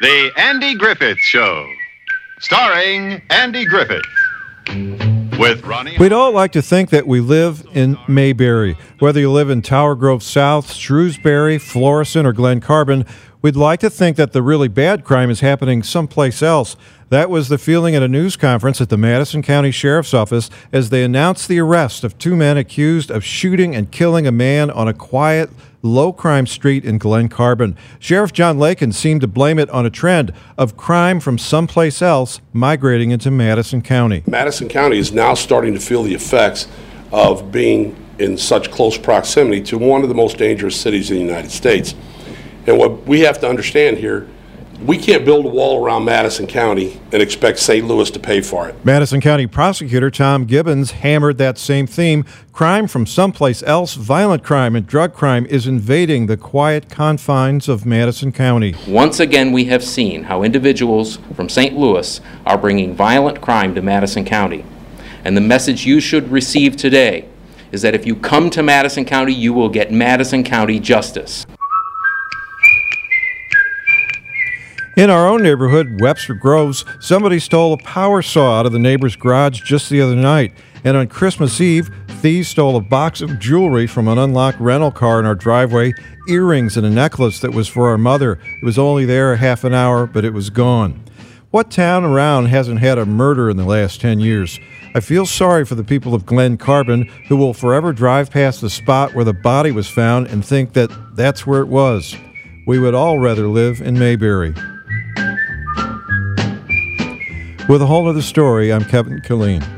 The Andy Griffith Show, starring Andy Griffith. With Ronnie. We'd all like to think that we live in Mayberry. Whether you live in Tower Grove South, Shrewsbury, Florissant, or Glen Carbon, we'd like to think that the really bad crime is happening someplace else. That was the feeling at a news conference at the Madison County Sheriff's Office as they announced the arrest of two men accused of shooting and killing a man on a quiet, low crime street in Glen Carbon. Sheriff John Lakin seemed to blame it on a trend of crime from someplace else migrating into Madison County. Madison County is now starting to feel the effects of being in such close proximity to one of the most dangerous cities in the United States. And what we have to understand here, we can't build a wall around Madison County and expect St. Louis to pay for it. Madison County prosecutor Tom Gibbons hammered that same theme. Crime from someplace else, violent crime and drug crime, is invading the quiet confines of Madison County. Once again, we have seen how individuals from St. Louis are bringing violent crime to Madison County. And the message you should receive today is that if you come to Madison County, you will get Madison County justice. In our own neighborhood, Webster Groves, somebody stole a power saw out of the neighbor's garage just the other night. And on Christmas Eve, thieves stole a box of jewelry from an unlocked rental car in our driveway, earrings and a necklace that was for our mother. It was only there a half an hour, but it was gone. What town around hasn't had a murder in the last 10 years? I feel sorry for the people of Glen Carbon who will forever drive past the spot where the body was found and think that that's where it was. We would all rather live in Mayberry. With a whole other story, I'm Kevin Killeen.